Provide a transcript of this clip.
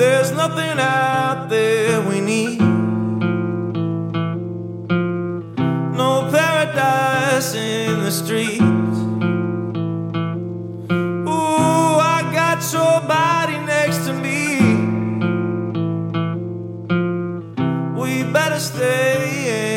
There's nothing out there we need. No paradise in the streets. Ooh, I got your body next to me. We better stay in.